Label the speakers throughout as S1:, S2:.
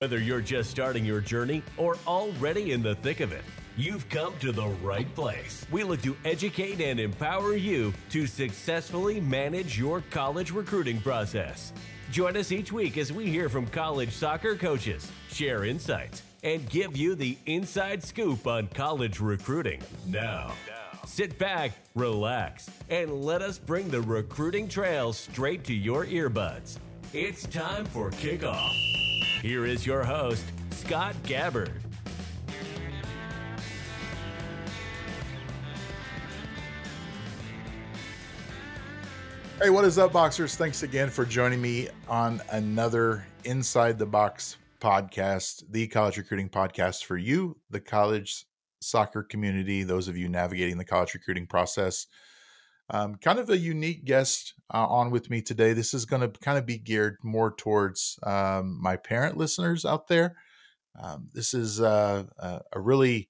S1: Whether you're just starting your journey or already in the thick of it, you've come to the right place. We look to educate and empower you to successfully manage your college recruiting process. Join us each week as we hear from college soccer coaches, share insights, and give you the inside scoop on college recruiting. Now, sit back, relax, and let us bring the recruiting trail straight to your earbuds. It's time for kickoff. Here is your host, Scott Gabbard.
S2: Hey, what is up, boxers? Thanks again for joining me on another Inside the Box podcast, the college recruiting podcast for you, the college soccer community, those of you navigating the college recruiting process. Um, kind of a unique guest uh, on with me today. This is going to kind of be geared more towards um, my parent listeners out there. Um, this is uh, a really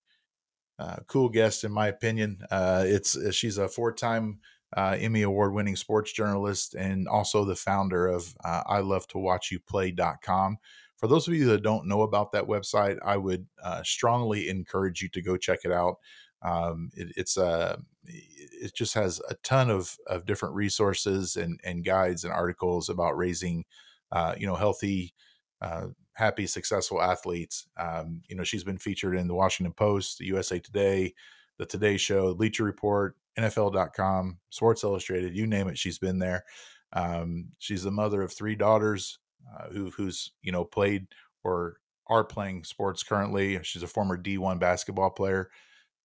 S2: uh, cool guest, in my opinion. Uh, it's she's a four-time uh, Emmy Award winning sports journalist and also the founder of uh, I Love to Watch You Play.com. For those of you that don't know about that website, I would uh, strongly encourage you to go check it out. Um, it, it's a uh, it just has a ton of, of different resources and, and guides and articles about raising, uh, you know, healthy, uh, happy, successful athletes. Um, you know, she's been featured in the Washington Post, the USA Today, the Today Show, Bleacher Report, NFL.com, Sports Illustrated, you name it, she's been there. Um, she's the mother of three daughters uh, who, who's you know played or are playing sports currently. She's a former D1 basketball player.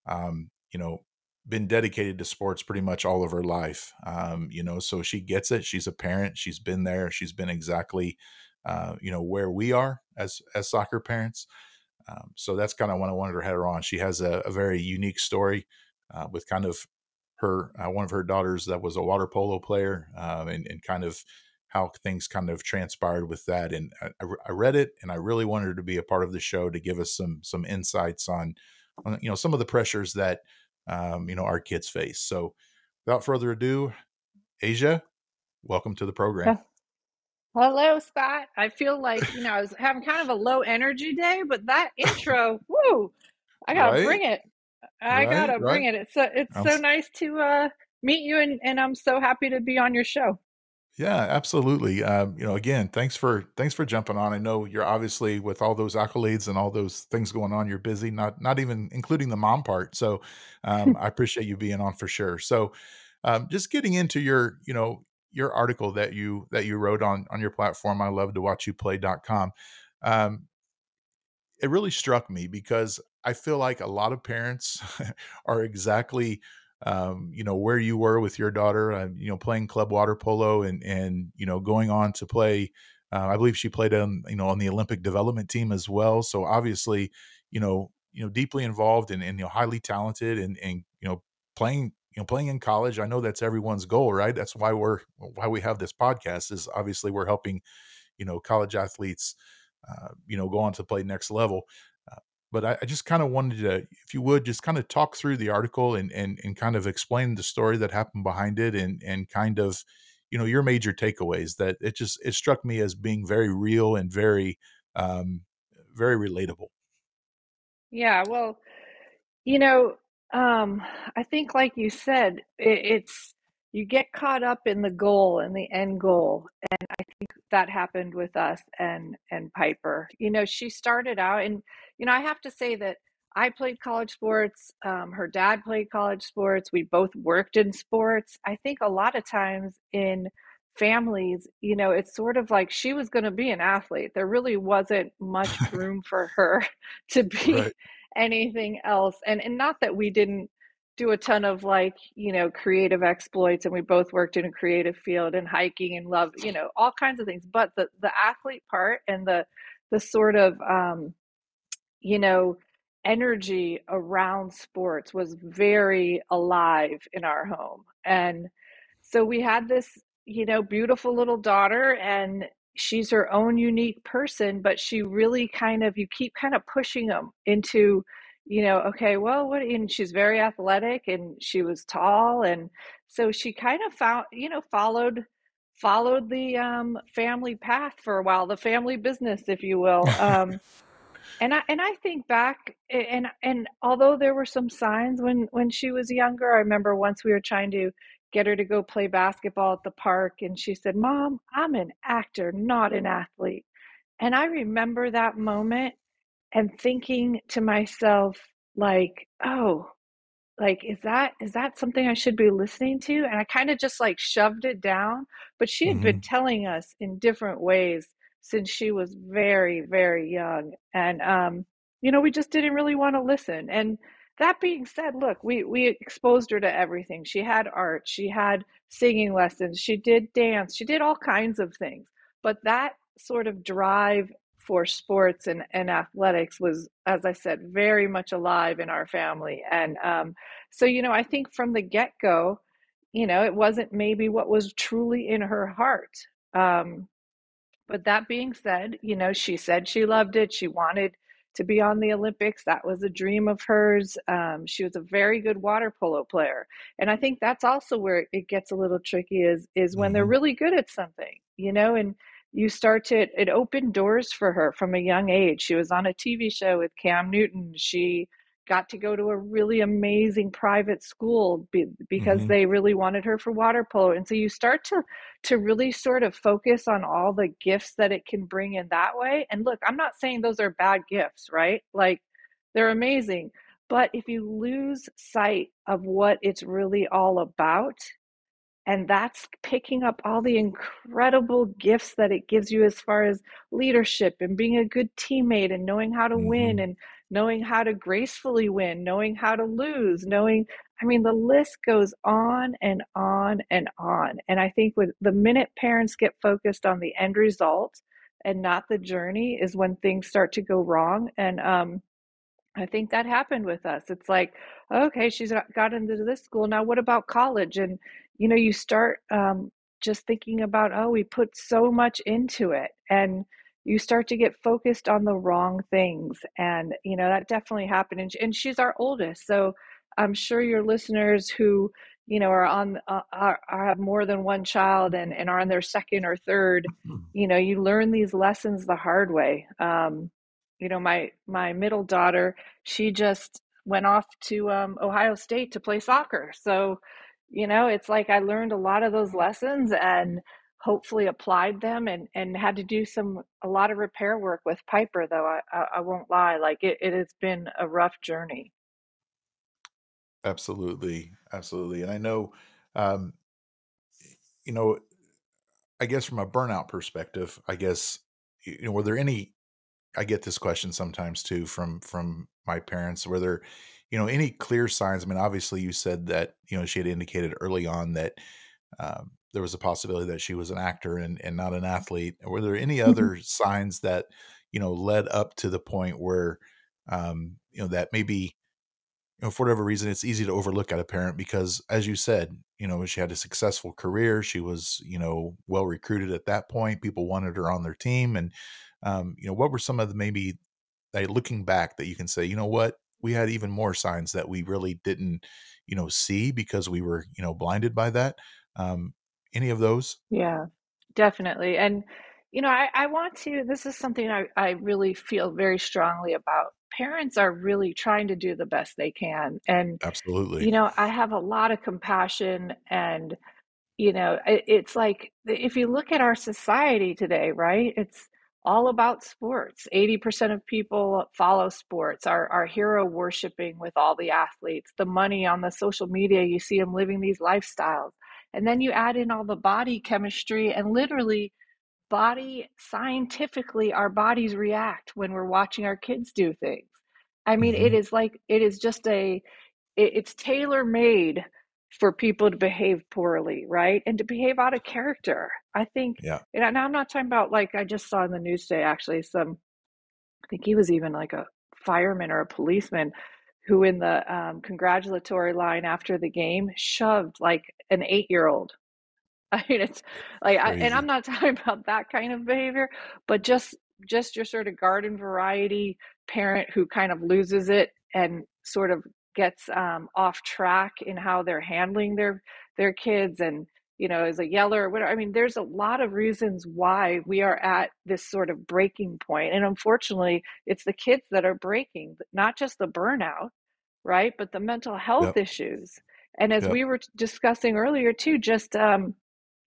S2: Um, you know, been dedicated to sports pretty much all of her life. Um, you know, so she gets it. She's a parent. She's been there. She's been exactly, uh, you know, where we are as as soccer parents. Um, so that's kind of what I wanted to head her on. She has a, a very unique story uh, with kind of her uh, one of her daughters that was a water polo player um, and, and kind of how things kind of transpired with that and I, I, read it and i really wanted her to be a part of the show to give us some some insights on, on you know some of the pressures that um, you know our kids face so without further ado asia welcome to the program
S3: hello scott i feel like you know i was having kind of a low energy day but that intro whoo i gotta right? bring it I right, gotta right. bring it. It's so, it's I'm, so nice to uh, meet you, and, and I'm so happy to be on your show.
S2: Yeah, absolutely. Um, you know, again, thanks for thanks for jumping on. I know you're obviously with all those accolades and all those things going on. You're busy, not not even including the mom part. So, um, I appreciate you being on for sure. So, um, just getting into your you know your article that you that you wrote on on your platform. I love to watch you play. play.com. Um, it really struck me because I feel like a lot of parents are exactly um, you know where you were with your daughter, uh, you know, playing club water polo and and you know going on to play. Uh, I believe she played on you know on the Olympic development team as well. So obviously, you know, you know, deeply involved and, and you know highly talented and and you know playing you know playing in college. I know that's everyone's goal, right? That's why we're why we have this podcast. Is obviously we're helping you know college athletes uh, you know go on to play next level but I, I just kind of wanted to, if you would, just kind of talk through the article and and and kind of explain the story that happened behind it, and and kind of, you know, your major takeaways. That it just it struck me as being very real and very, um, very relatable.
S3: Yeah, well, you know, um, I think, like you said, it, it's you get caught up in the goal and the end goal, that happened with us and and Piper. You know, she started out and you know, I have to say that I played college sports. Um, her dad played college sports. We both worked in sports. I think a lot of times in families, you know, it's sort of like she was going to be an athlete. There really wasn't much room for her to be right. anything else. And and not that we didn't do a ton of like, you know, creative exploits and we both worked in a creative field and hiking and love, you know, all kinds of things. But the the athlete part and the the sort of um you know, energy around sports was very alive in our home. And so we had this, you know, beautiful little daughter and she's her own unique person, but she really kind of you keep kind of pushing them into, you know, okay, well, what and she's very athletic and she was tall and so she kind of found, you know, followed followed the um, family path for a while, the family business, if you will. Um, and I and I think back, and and although there were some signs when when she was younger, I remember once we were trying to get her to go play basketball at the park, and she said, "Mom, I'm an actor, not an athlete." And I remember that moment and thinking to myself, like, "Oh, like is that is that something i should be listening to and i kind of just like shoved it down but she had mm-hmm. been telling us in different ways since she was very very young and um you know we just didn't really want to listen and that being said look we we exposed her to everything she had art she had singing lessons she did dance she did all kinds of things but that sort of drive for sports and, and athletics was, as I said, very much alive in our family. And um, so, you know, I think from the get go, you know, it wasn't maybe what was truly in her heart. Um, but that being said, you know, she said she loved it. She wanted to be on the Olympics. That was a dream of hers. Um, she was a very good water polo player, and I think that's also where it gets a little tricky. Is is when mm-hmm. they're really good at something, you know, and you start to it opened doors for her from a young age. She was on a tv show with cam newton. She got to go to a really amazing private school because mm-hmm. they really wanted her for water polo. And so you start to to really sort of focus on all the gifts that it can bring in that way. And look i'm not saying those are bad gifts right? Like they're amazing. But if you lose sight of what it's really all about and that's picking up all the incredible gifts that it gives you as far as leadership and being a good teammate and knowing how to mm-hmm. win and knowing how to gracefully win, knowing how to lose, knowing, I mean, the list goes on and on and on. And I think with the minute parents get focused on the end result and not the journey is when things start to go wrong. And, um, I think that happened with us. It's like, okay, she's got into this school. Now, what about college? And you know, you start um, just thinking about, oh, we put so much into it. And you start to get focused on the wrong things. And, you know, that definitely happened. And, and she's our oldest. So I'm sure your listeners who, you know, are on, uh, are, are, have more than one child and, and are on their second or third, mm-hmm. you know, you learn these lessons the hard way. Um, you know, my, my middle daughter, she just went off to um, Ohio State to play soccer. So, you know it's like i learned a lot of those lessons and hopefully applied them and and had to do some a lot of repair work with piper though i i, I won't lie like it, it has been a rough journey.
S2: Absolutely absolutely and i know um you know i guess from a burnout perspective i guess you know were there any i get this question sometimes too from from my parents were there you know, any clear signs? I mean, obviously, you said that you know she had indicated early on that um, there was a possibility that she was an actor and and not an athlete. Were there any mm-hmm. other signs that you know led up to the point where um, you know that maybe you know for whatever reason it's easy to overlook at a parent because as you said you know she had a successful career she was you know well recruited at that point people wanted her on their team and um, you know what were some of the maybe like looking back that you can say you know what we had even more signs that we really didn't, you know, see because we were, you know, blinded by that. Um, any of those?
S3: Yeah, definitely. And, you know, I, I want to, this is something I, I really feel very strongly about. Parents are really trying to do the best they can. And,
S2: absolutely,
S3: you know, I have a lot of compassion and, you know, it, it's like if you look at our society today, right? It's, all about sports. 80% of people follow sports, are, are hero worshiping with all the athletes, the money on the social media, you see them living these lifestyles. And then you add in all the body chemistry and literally body scientifically our bodies react when we're watching our kids do things. I mean, mm-hmm. it is like it is just a it, it's tailor made for people to behave poorly, right? And to behave out of character. I think,
S2: yeah.
S3: and I'm not talking about like I just saw in the news today, actually, some, I think he was even like a fireman or a policeman who, in the um, congratulatory line after the game, shoved like an eight year old. I mean, it's like, I, and I'm not talking about that kind of behavior, but just just your sort of garden variety parent who kind of loses it and sort of gets um, off track in how they're handling their their kids and you know, is a yeller or whatever. I mean, there's a lot of reasons why we are at this sort of breaking. And unfortunately, it's the kids that are breaking, not just the burnout, right? But the mental health
S2: Yep.
S3: issues. And as
S2: Yep.
S3: we were discussing earlier, too, just, um,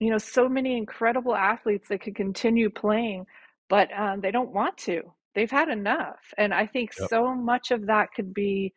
S3: you know, so many incredible athletes that could continue playing, but um, they don't want to. They've had enough. And I think
S2: Yep.
S3: so much of that could be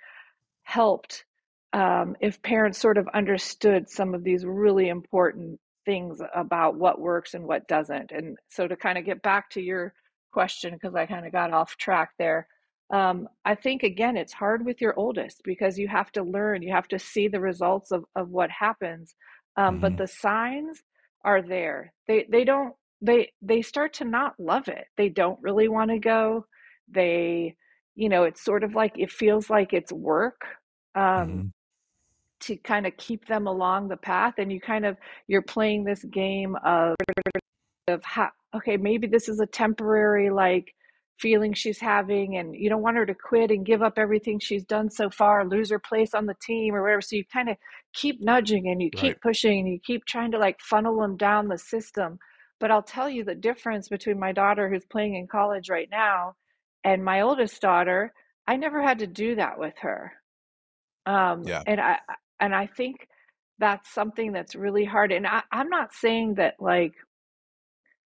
S3: helped um, if parents sort of understood some of these really important things about what works and what doesn't. And so to kind of get back to your question, because I kind of got off track there, um, I think again, it's hard with your oldest because you have to learn, you have to see the results of, of what happens. Um, but
S2: Mhm.
S3: the signs are there. They they don't they they start to not love it. They don't really want to go. They, you know, it's sort of like it feels like it's work. Um,
S2: Mhm.
S3: to kind of keep them along the path and you kind of you're playing this game of of how okay maybe this is a temporary like feeling she's having and you don't want her to quit and give up everything she's done so far lose her place on the team or whatever so you kind of keep nudging and you keep
S2: Right.
S3: pushing and you keep trying to like funnel them down the system but i'll tell you the difference between my daughter who's playing in college right now and my oldest daughter i never had to do that with her um,
S2: Yeah.
S3: and I and I think that's something that's really hard. And I, I'm not saying that like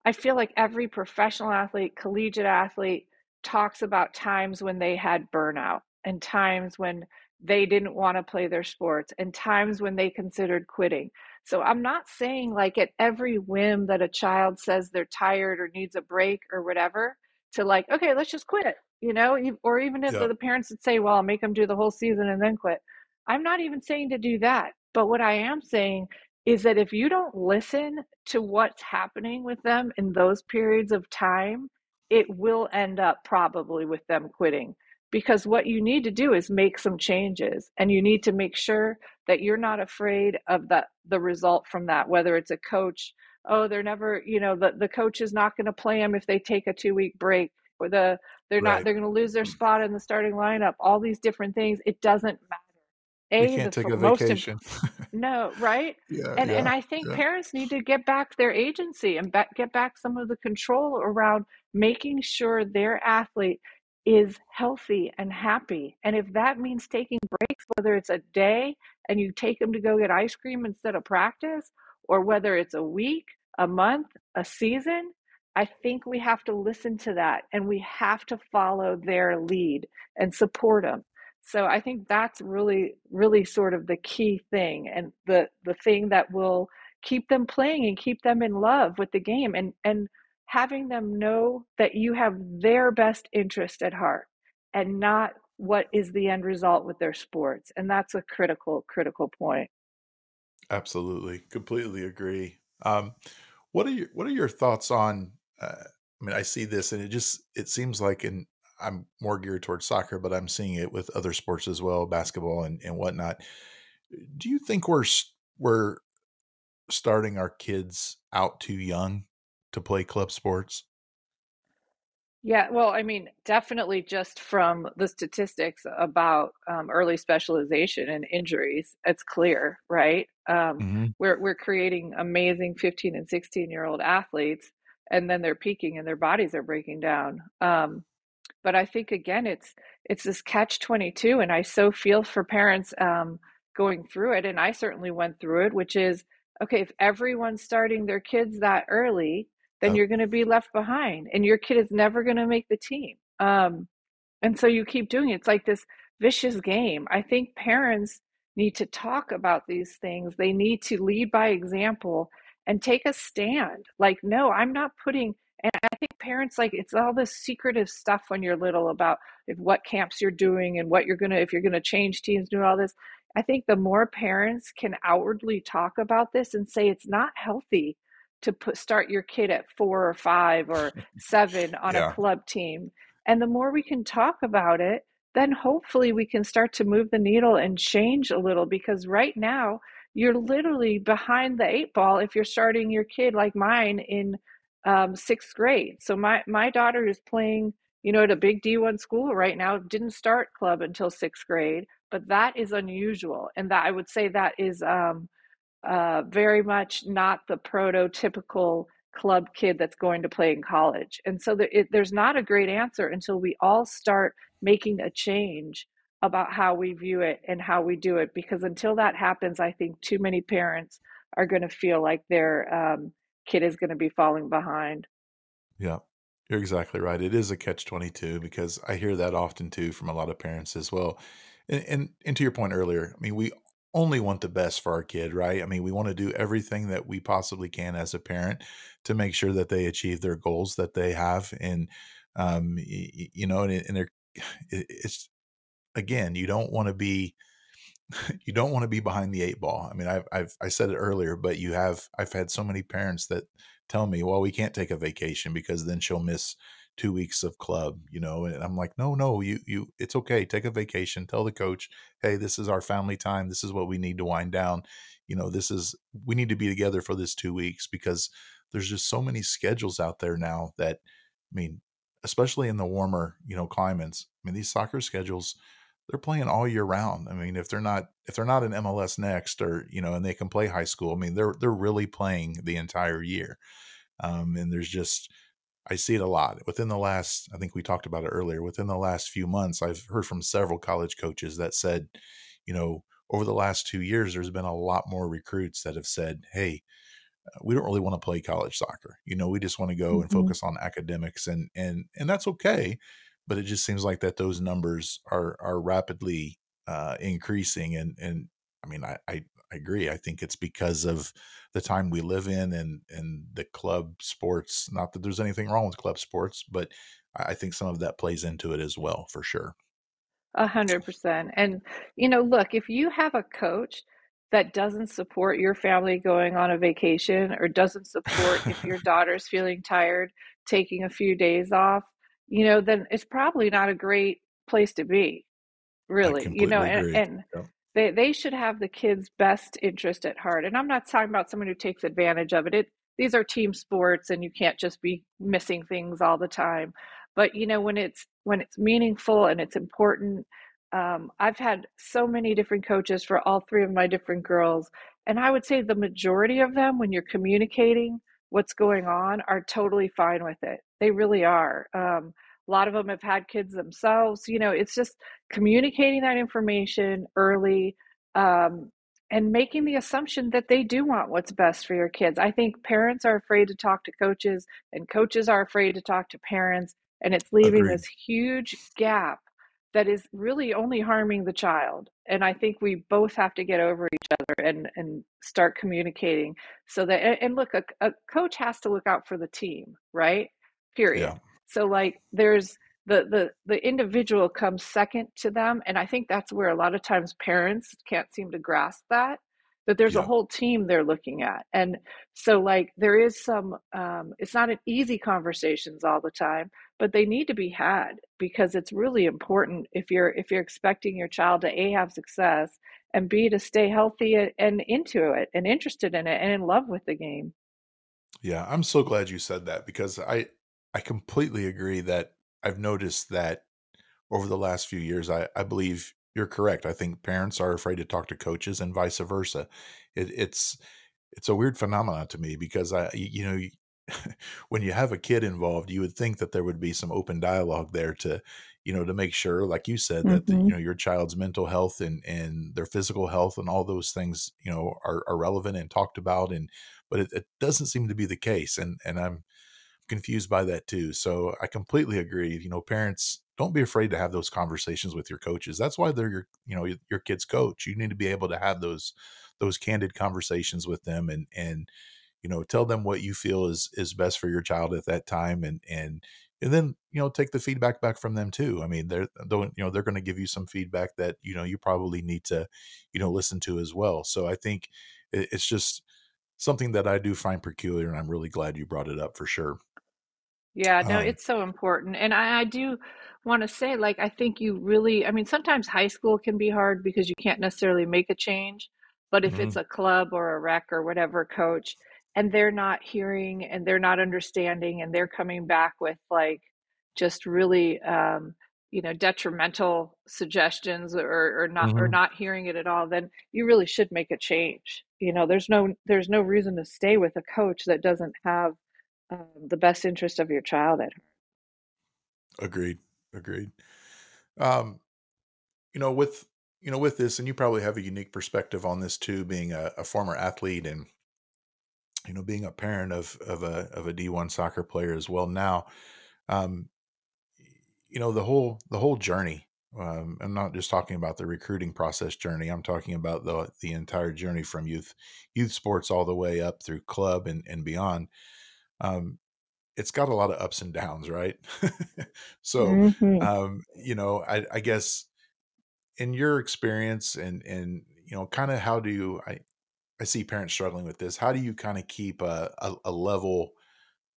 S3: I feel like every professional athlete, collegiate athlete talks about times when they had burnout and times when they didn't want to play their sports and times when they considered quitting. So I'm not saying like at every whim that a child says they're tired or needs a break or whatever to like, okay, let's just quit, you know, or even if
S2: Yep.
S3: the parents would say, well, I'll make them do the whole season and then quit. I'm not even saying to do that. But what I am saying is that if you don't listen to what's happening with them in those periods of time, it will end up probably with them quitting. Because what you need to do is make some changes and you need to make sure that you're not afraid of the, the result from that, whether it's a coach, oh, they're never, you know, the, the coach is not going to play them if they take a two week break, or the they're not they're going to lose their spot in the starting lineup, all these different things. It doesn't matter. A,
S2: can't take a vacation.
S3: no, right?
S2: yeah.
S3: and and I think
S2: Yeah.
S3: parents need to get back their agency and back, get back some of the control around making sure their athlete is healthy and happy. And if that means taking breaks, whether it's a day and you take them to go get ice cream instead of practice, or whether it's a week, a month, a season, I think we have to listen to that and we have to follow their lead and support them. So I think that's really, really sort of the key thing and the the thing that will keep them playing and keep them in love with the game and and having them know that you have their best interest at heart and not what is the end result with their sports. And that's a critical, critical point.
S2: Absolutely. Completely agree. Um, what are your what are your thoughts on uh, I mean, I see this and it just it seems like and I'm more geared towards soccer, but I'm seeing it with other sports as well, basketball and, and whatnot. Do you think we're we're starting our kids out too young to play club sports?
S3: Yeah, well, I mean, definitely just from the statistics about um, early specialization and injuries, it's clear, right? Um,
S2: hmm
S3: we're we're creating amazing 15 and 16 year old athletes, and then they're peaking and their bodies are breaking down. Um, but I think again, it's it's this catch 22, and I so feel for parents um, going through it, and I certainly went through it, which is okay, if everyone's starting their kids that early, then
S2: Yep.
S3: you're going to be left behind, and your kid is never going to make the team. Um, and so you keep doing it. It's like this vicious game. I think parents need to talk about these things. They need to lead by example and take a stand. Like, no, I'm not putting, and I think parents like it's all this secretive stuff when you're little about if what camps you're doing and what you're gonna, if you're gonna change teams, do all this. I think the more parents can outwardly talk about this and say it's not healthy to put start your kid at four or five or seven on a club team and the more we can talk about it, then hopefully we can start to move the needle and change a little because right now you're literally behind the eight ball if you're starting your kid like mine in um, sixth grade. So my, my daughter is playing, you know, at a big D1 school right now, didn't start club until sixth grade, but that is unusual. And that I would say that is um, uh, very much not the prototypical club kid that's going to play in college. And so there, it, there's not a great answer until we all start making a change about how we view it and how we do it. Because until that happens, I think too many parents are going to feel like their um, kid is going to be falling behind.
S2: Yeah, you're exactly right. It is a catch 22 because I hear that often too from a lot of parents as well. And, and, and to your point earlier, I mean, we only want the best for our kid, right? I mean, we want to do everything that we possibly can as a parent to make sure that they achieve their goals that they have. And, um, you know, and, and it's, again, you don't want to be, you don't want to be behind the eight ball. I mean, I've, I've, I said it earlier, but you have, I've had so many parents that tell me, well, we can't take a vacation because then she'll miss two weeks of club, you know, and I'm like, no, no, you, you, it's okay. Take a vacation. Tell the coach, hey, this is our family time. This is what we need to wind down. You know, this is, we need to be together for this two weeks because there's just so many schedules out there now that, I mean, especially in the warmer, you know, climates. I mean, these soccer schedules, they're playing all year round. I mean, if they're not if they're not in MLS next or you know, and they can play high school, I mean, they're they're really playing the entire year. Um, and there's just I see it a lot within the last. I think we talked about it earlier. Within the last few months, I've heard from several college coaches that said, you know, over the last two years, there's been a lot more recruits that have said, "Hey, uh, we don't really want to play college soccer. You know, we just want to go mm-hmm. and focus on academics, and and and that's okay." But it just seems like that those numbers are are rapidly uh, increasing, and and I mean, I, I I agree. I think it's because of the time we live in and and the club sports. Not that there's anything wrong with club sports, but I think some of that plays into it as well, for sure.
S3: A hundred percent. And you know, look, if you have a coach that doesn't support your family going on a vacation or doesn't support if your daughter's feeling tired taking a few days off, you know, then it's probably not a great place to be. Really, you know, and, and they they should have the kids' best interest at heart. And I'm not talking about someone who takes advantage of it. It these are team sports and you can't just be missing things all the time. But you know, when it's when it's meaningful and it's important, um, I've had so many different coaches for all three of my different girls, and I would say the majority of them, when you're communicating what's going on, are totally fine with it. They really are. Um, a lot of them have had kids themselves. You know, it's just communicating that information early um, and making the assumption that they do want what's best for your kids. I think parents are afraid to talk to coaches, and coaches are afraid to talk to parents, and it's leaving Agreed. this huge gap that is really only harming the child. And I think we both have to get over each other and and start communicating so that and look, a, a coach has to look out for the team, right? Period. Yeah. So like there's the the the individual comes second to them and I think that's where a lot of times parents can't seem to grasp that that there's yeah. a whole team they're looking at and so like there is some um, it's not an easy conversations all the time but they need to be had because it's really important if you're if you're expecting your child to a have success and b to stay healthy and into it and interested in it and in love with the game
S2: yeah i'm so glad you said that because i I completely agree that I've noticed that over the last few years. I, I believe you're correct. I think parents are afraid to talk to coaches and vice versa. It, it's it's a weird phenomenon to me because I you know when you have a kid involved, you would think that there would be some open dialogue there to you know to make sure, like you said, that mm-hmm. the, you know your child's mental health and and their physical health and all those things you know are, are relevant and talked about and but it, it doesn't seem to be the case and and I'm confused by that too. So I completely agree. You know, parents don't be afraid to have those conversations with your coaches. That's why they're your, you know, your kid's coach. You need to be able to have those those candid conversations with them and and you know, tell them what you feel is is best for your child at that time and and and then you know take the feedback back from them too i mean they're don't you know they're going to give you some feedback that you know you probably need to you know listen to as well so i think it's just something that i do find peculiar and i'm really glad you brought it up for sure
S3: yeah, no, um, it's so important. And I, I do want to say, like, I think you really, I mean, sometimes high school can be hard because you can't necessarily make a change. But if it's a club or a rec or whatever coach, and they're not hearing and they're not understanding and they're coming back with like just really um, you know detrimental suggestions or, or not or
S2: Mhm.
S3: not hearing it at all then you really should make a change you know there's no there's no reason to stay with a coach that doesn't have um, the best interest of your child at heart
S2: Agreed. Agreed. Um, you know, with you know, with this, and you probably have a unique perspective on this too, being a, a former athlete and you know, being a parent of of a of a D one soccer player as well now. Um, you know, the whole the whole journey. Um, I'm not just talking about the recruiting process journey. I'm talking about the the entire journey from youth youth sports all the way up through club and and beyond. Um, it's got a lot of ups and downs, right? so,
S3: hmm
S2: um, you know, I, I guess in your experience and and you know, kind of how do you I I see parents struggling with this. How do you kind of keep a, a a level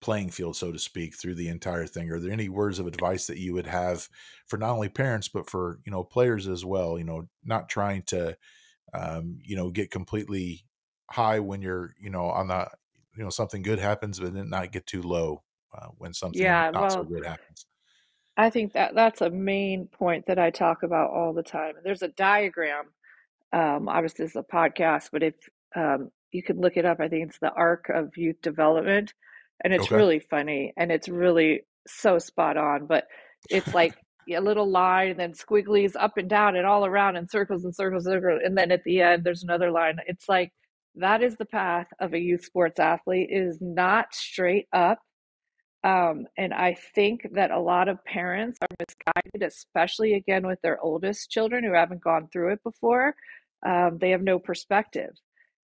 S2: playing field, so to speak, through the entire thing? Are there any words of advice that you would have for not only parents but for you know players as well? You know, not trying to um, you know get completely high when you're you know on the you know something good happens, but then not get too low uh, when something
S3: yeah
S2: not so good happens.
S3: i think that that's a main point that i talk about all the time there's a diagram um, obviously this is a podcast but if um, you can look it up i think it's the arc of youth development and it's
S2: Okay.
S3: really funny and it's really so spot on but it's like a little line and then squigglies up and down and all around and circles and circles, and circles and then at the end there's another line it's like that is the path of a youth sports athlete it is not straight up um, and I think that a lot of parents are misguided, especially again with their oldest children who haven't gone through it before. Um, they have no perspective.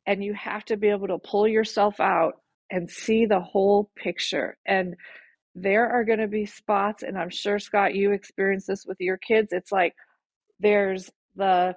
S3: And you have to be able to pull yourself out and see the whole picture. And there are going to be spots, and I'm sure, Scott, you experience this with your kids. It's like there's the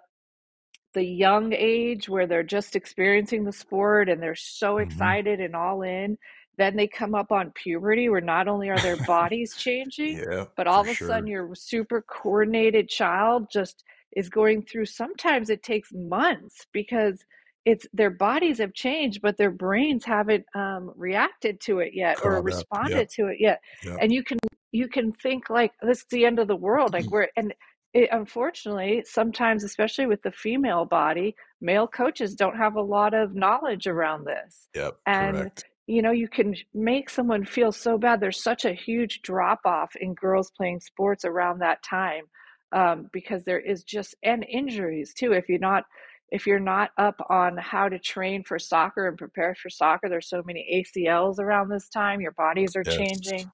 S3: the young age where they're just experiencing the sport and they're so
S2: hmm
S3: excited and all in. Then they come up on puberty where not only are their bodies changing,
S2: yeah,
S3: but all of a sudden your super coordinated child just is going through sometimes it takes months because it's their bodies have changed, but their brains haven't um, reacted to it yet or responded
S2: Yep.
S3: to it yet.
S2: Yep.
S3: And you can you can think like this is the end of the world, like we're and it, unfortunately, sometimes, especially with the female body, male coaches don't have a lot of knowledge around this.
S2: Yep.
S3: And,
S2: Correct.
S3: you know, you can make someone feel so bad. There's such a huge drop off in girls playing sports around that time um, because there is just, and injuries too. If you're not, if you're not up on how to train for soccer and prepare for soccer, there's so many ACLs around this time. Your bodies are
S2: Yes.
S3: changing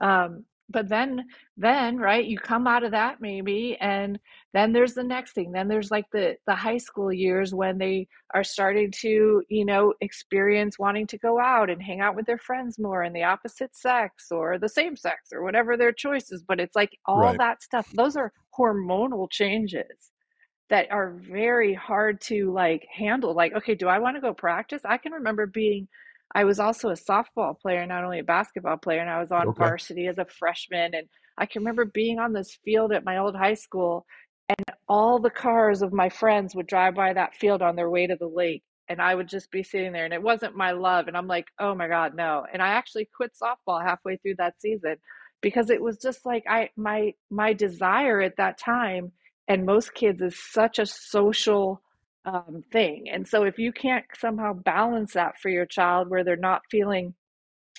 S3: um, but then then right you come out of that maybe and then there's the next thing then there's like the the high school years when they are starting to you know experience wanting to go out and hang out with their friends more and the opposite sex or the same sex or whatever their choice is but it's like all
S2: Right.
S3: that stuff those are hormonal changes that are very hard to like handle like okay do i want to go practice i can remember being i was also a softball player not only a basketball player and i was on
S2: Okay.
S3: varsity as a freshman and i can remember being on this field at my old high school and all the cars of my friends would drive by that field on their way to the lake and i would just be sitting there and it wasn't my love and i'm like oh my god no and i actually quit softball halfway through that season because it was just like i my my desire at that time and most kids is such a social um, thing and so if you can't somehow balance that for your child where they're not feeling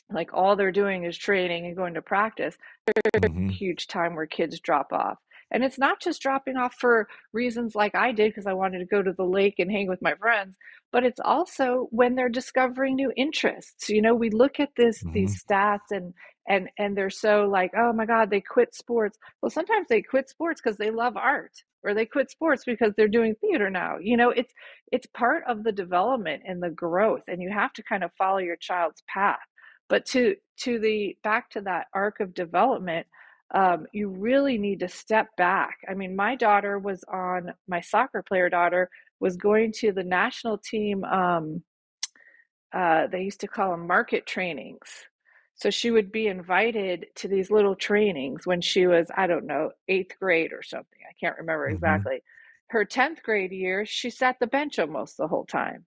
S3: like all they're doing is training and going to practice
S2: mm-hmm.
S3: a huge time where kids drop off. And it's not just dropping off for reasons like I did because I wanted to go to the lake and hang with my friends, but it's also when they're discovering new interests. You know, we look at this
S2: hmm
S3: these stats and and and they're so like, "Oh my god, they quit sports." Well, sometimes they quit sports because they love art or they quit sports because they're doing theater now. You know, it's it's part of the development and the growth and you have to kind of follow your child's path. But to to the back to that arc of development, um, you really need to step back. I mean, my daughter was on, my soccer player daughter was going to the national team, um, uh, they used to call them market trainings. So she would be invited to these little trainings when she was, I don't know, eighth grade or something. I can't remember
S2: hmm
S3: exactly. Her 10th grade year, she sat the bench almost the whole time.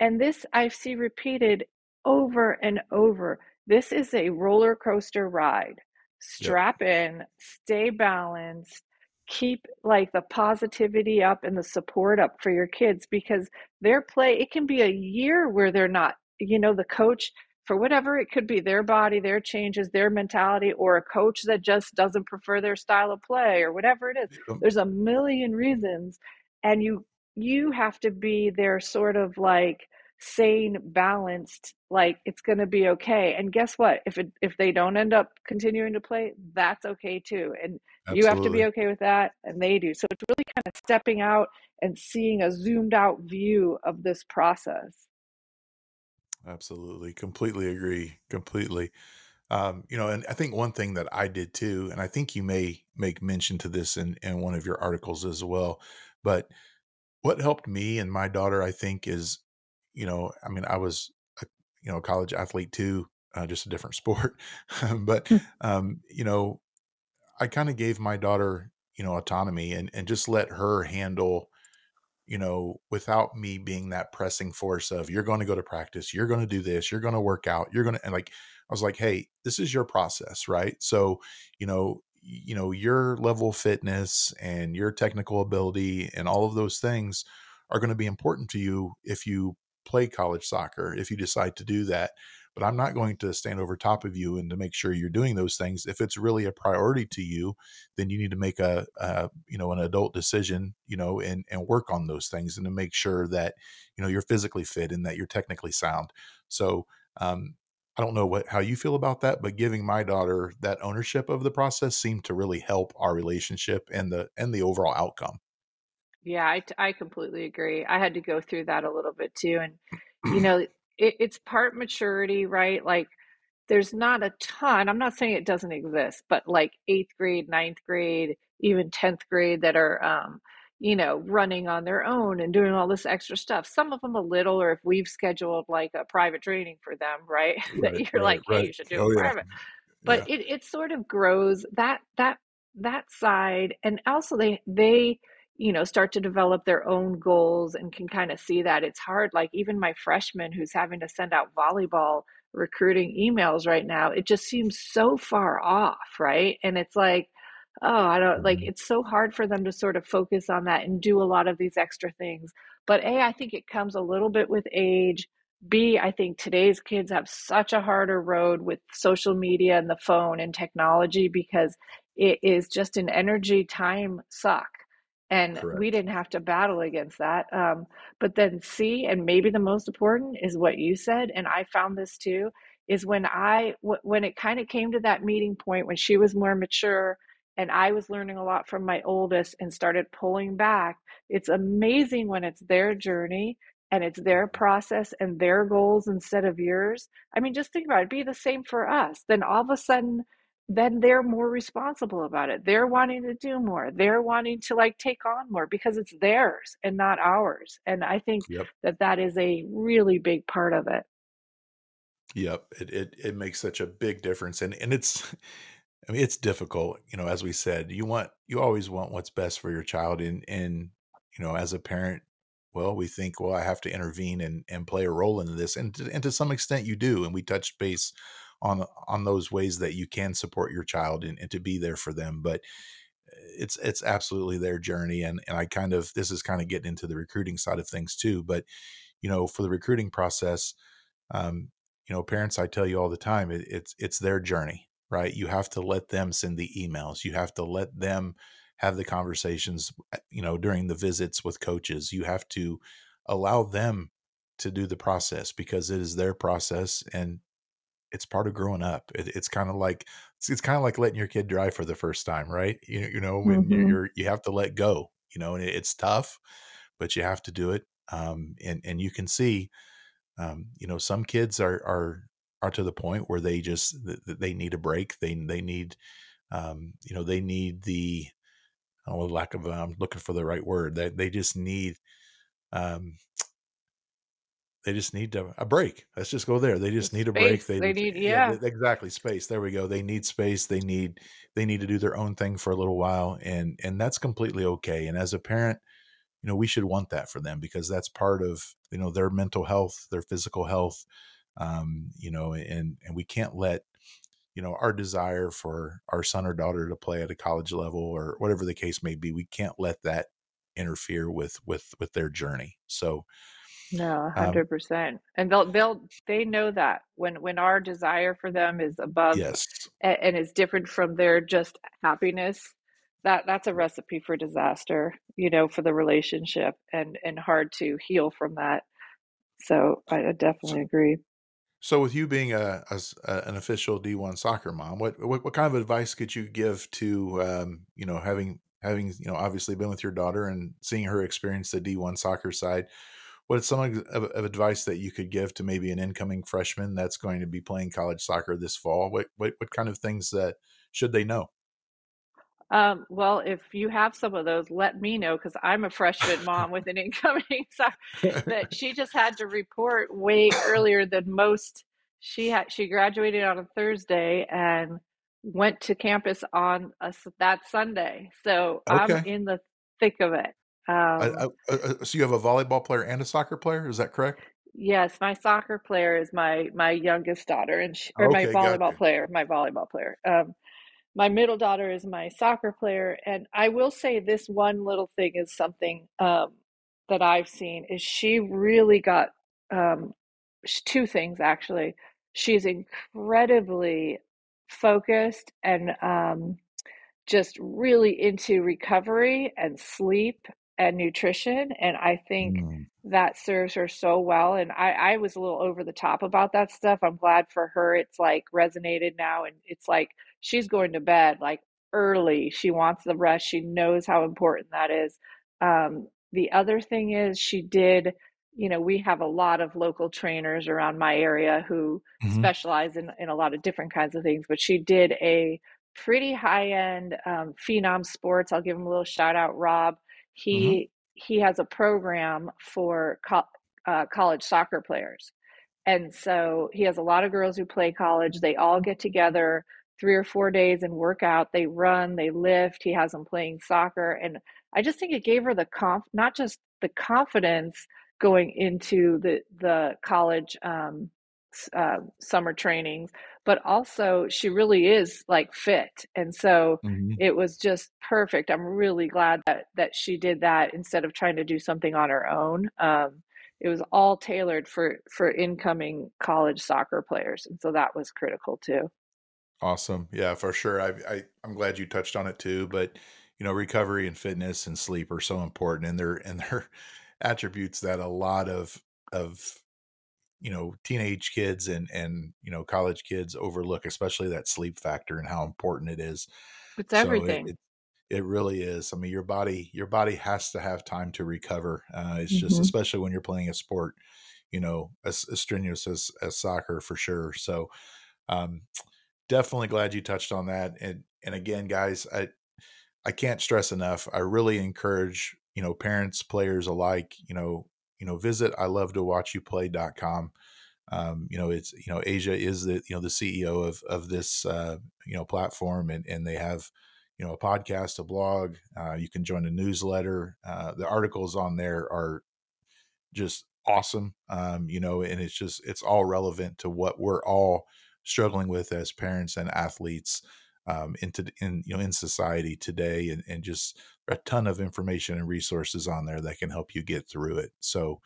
S3: And this I see repeated over and over. This is a roller coaster ride. strap in, stay balanced, keep like the positivity up and the support up for your kids because their play, it can be a year where they're not, you know, the coach for whatever it could be their body, their changes, their mentality, or a coach that just doesn't prefer their style of play or whatever it is. There's a million reasons. And you you have to be their sort of like sane, balanced, like it's going to be okay. And guess what? If it if they don't end up continuing to play, that's okay too. And Absolutely. you have to be okay with that, and they do. So it's really kind of stepping out and seeing a zoomed out view of this process.
S2: Absolutely, completely agree, completely. Um, you know, and I think one thing that I did too, and I think you may make mention to this in in one of your articles as well, but what helped me and my daughter, I think, is you know, I mean, I was a you know a college athlete too, uh, just a different sport, but hmm. um, you know, I kind of gave my daughter you know autonomy and and just let her handle you know without me being that pressing force of you're going to go to practice you're going to do this you're going to work out you're going to and like i was like hey this is your process right? So you know you know your level of fitness and your technical ability and all of those things are going to be important to you if you play college soccer if you decide to do that but i'm not going to stand over top of you and to make sure you're doing those things if it's really a priority to you then you need to make a, a you know an adult decision you know and and work on those things and to make sure that you know you're physically fit and that you're technically sound so um, I don't know what how you feel about that, but giving my daughter that ownership of the process seemed to really help our relationship and the and the overall outcome.
S3: Yeah, I, I completely agree. I had to go through that a little bit too. And, you know, it, it's part maturity, right? Like, there's not a ton, I'm not saying it doesn't exist, but like eighth grade, ninth grade, even 10th grade that are, um, you know, running on their own and doing all this extra stuff. Some of them a little, or if we've scheduled like a private training for them, right? right that you're right, like, hey, right. you should do oh, it private. Yeah. But yeah. it, it sort of grows that that that side, and also they they you know start to develop their own goals and can kind of see that it's hard like even my freshman who's having to send out volleyball recruiting emails right now it just seems so far off right? And it's like oh i don't like mm-hmm. it's so hard for them to sort of focus on that and do a lot of these extra things. But a i think it comes a little bit with age. B i think today's kids have such a harder road with social media and the phone and technology because it is just an energy time suck and Correct. we didn't have to battle against that um, but then c and maybe the most important is what you said and i found this too is when i w- when it kind of came to that meeting point when she was more mature and i was learning a lot from my oldest and started pulling back it's amazing when it's their journey and it's their process and their goals instead of yours i mean just think about it It'd be the same for us then all of a sudden then they're more responsible about it. They're wanting to do more. They're wanting to like take on more because it's theirs and not ours. And I think yep. that that is a really big part of it.
S2: Yep, it, it it makes such a big difference, and and it's, I mean, it's difficult. You know, as we said, you want you always want what's best for your child, and and you know, as a parent, well, we think, well, I have to intervene and and play a role in this, and to, and to some extent, you do. And we touched base on on those ways that you can support your child and, and to be there for them but eh, it's it's absolutely their journey and and I kind of this is kind of getting into the recruiting side of things too but you know for the recruiting process um you know parents I tell you all the time it, it's it's their journey right? You have to let them send the emails. You have to let them have the conversations eh, you know during the visits with coaches. You have to allow them to do the process because it is their process and it's part of growing up. It, it's kind of like it's, it's kind of like letting your kid drive for the first time, right? You, you know, when mm-hmm. you're you have to let go. You know, and it, it's tough, but you have to do it. Um, and and you can see, um, you know, some kids are are are to the point where they just they need a break. They they need, um, you know, they need the, I lack of I'm looking for the right word. That they, they just need um, they just need to, a break. Let's just go there. They just need a break.
S3: They, they need, yeah.
S2: yeah. exactly space. There we go. They need space. They need, they need to do their own thing for a little while, and and that's completely okay. And as a parent, you know, we should want that for them because that's part of you know their mental health, their physical health. Um, you know, and and we can't let you know our desire for our son or daughter to play at a college level or whatever the case may be we can't let that interfere with with with their journey so
S3: no, um, hundred um, percent, and they'll they'll they know that when when our desire for them is above
S2: yes
S3: and, and is different from their just happiness, that that's a recipe for disaster, you know, for the relationship and and hard to heal from that. So I, I definitely so, agree.
S2: So, with you being a, a, an official D one soccer mom, what, what, what kind of advice could you give to um, you know having having you know obviously been with your daughter and seeing her experience the D one soccer side? What's some of, of, advice that you could give to maybe an incoming freshman that's going to be playing college soccer this fall? What what, what kind of things that should they know?
S3: Um, well, if you have some of those, let me know because I'm a freshman mom with an incoming soccer that she just had to report way earlier than most. She had she graduated on a Thursday and went to campus on a, that Sunday. So okay. I'm in the thick of it.
S2: Um, uh, so you have a volleyball player and a soccer player, is that correct?
S3: Yes, my soccer player is my my youngest daughter, and she, or okay, my volleyball player, my volleyball player. Um, my middle daughter is my soccer player, and I will say this one little thing is something um, that I've seen is she really got um, two things actually. She's incredibly focused and um, just really into recovery and sleep and nutrition. And I think mm. that serves her so well. And I, I was a little over the top about that stuff. I'm glad for her. It's like resonated now. And it's like she's going to bed like early. She wants the rest. She knows how important that is. Um, the other thing is, she did, you know, we have a lot of local trainers around my area who mm-hmm. specialize in, in a lot of different kinds of things, but she did a pretty high end um, phenom sports. I'll give him a little shout out, Rob. He mm-hmm. he has a program for co- uh, college soccer players, and so he has a lot of girls who play college. They all get together three or four days and work out. They run, they lift. He has them playing soccer, and I just think it gave her the conf, not just the confidence going into the the college um, uh, summer trainings, but also she really is like fit, and so mm-hmm. it was just perfect. I'm really glad that that she did that instead of trying to do something on her own. Um, it was all tailored for for incoming college soccer players, and so that was critical too.
S2: Awesome, yeah, for sure. I, I I'm glad you touched on it too, but you know, recovery and fitness and sleep are so important, and they're and they're attributes that a lot of of you know teenage kids and and you know college kids overlook especially that sleep factor and how important it is.
S3: It's everything
S2: so it, it, it, really is. I mean your body your body has to have time to recover uh, it's mm-hmm. just especially when you're playing a sport you know as, as strenuous as, as soccer for sure. So um definitely glad you touched on that and and again guys i i can't stress enough i really encourage you know parents players alike you know you know, visit I love to watch you play.com. Um, you know, it's, you know, Asia is the, you know, the CEO of, of this, uh, you know, platform and, and they have, you know, a podcast, a blog, uh, you can join a newsletter. Uh, the articles on there are just awesome. Um, you know, and it's just, it's all relevant to what we're all struggling with as parents and athletes um, into in you know in society today, and, and just a ton of information and resources on there that can help you get through it. So,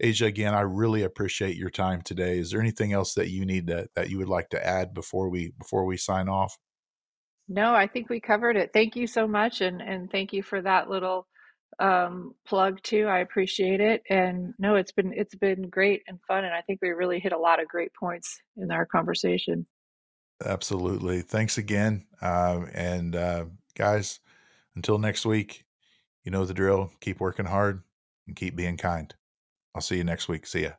S2: Asia, again, I really appreciate your time today. Is there anything else that you need that that you would like to add before we before we sign off?
S3: No, I think we covered it. Thank you so much, and and thank you for that little um, plug too. I appreciate it. And no, it's been it's been great and fun, and I think we really hit a lot of great points in our conversation.
S2: Absolutely. Thanks again. Uh, and uh, guys, until next week, you know the drill. Keep working hard and keep being kind. I'll see you next week. See ya.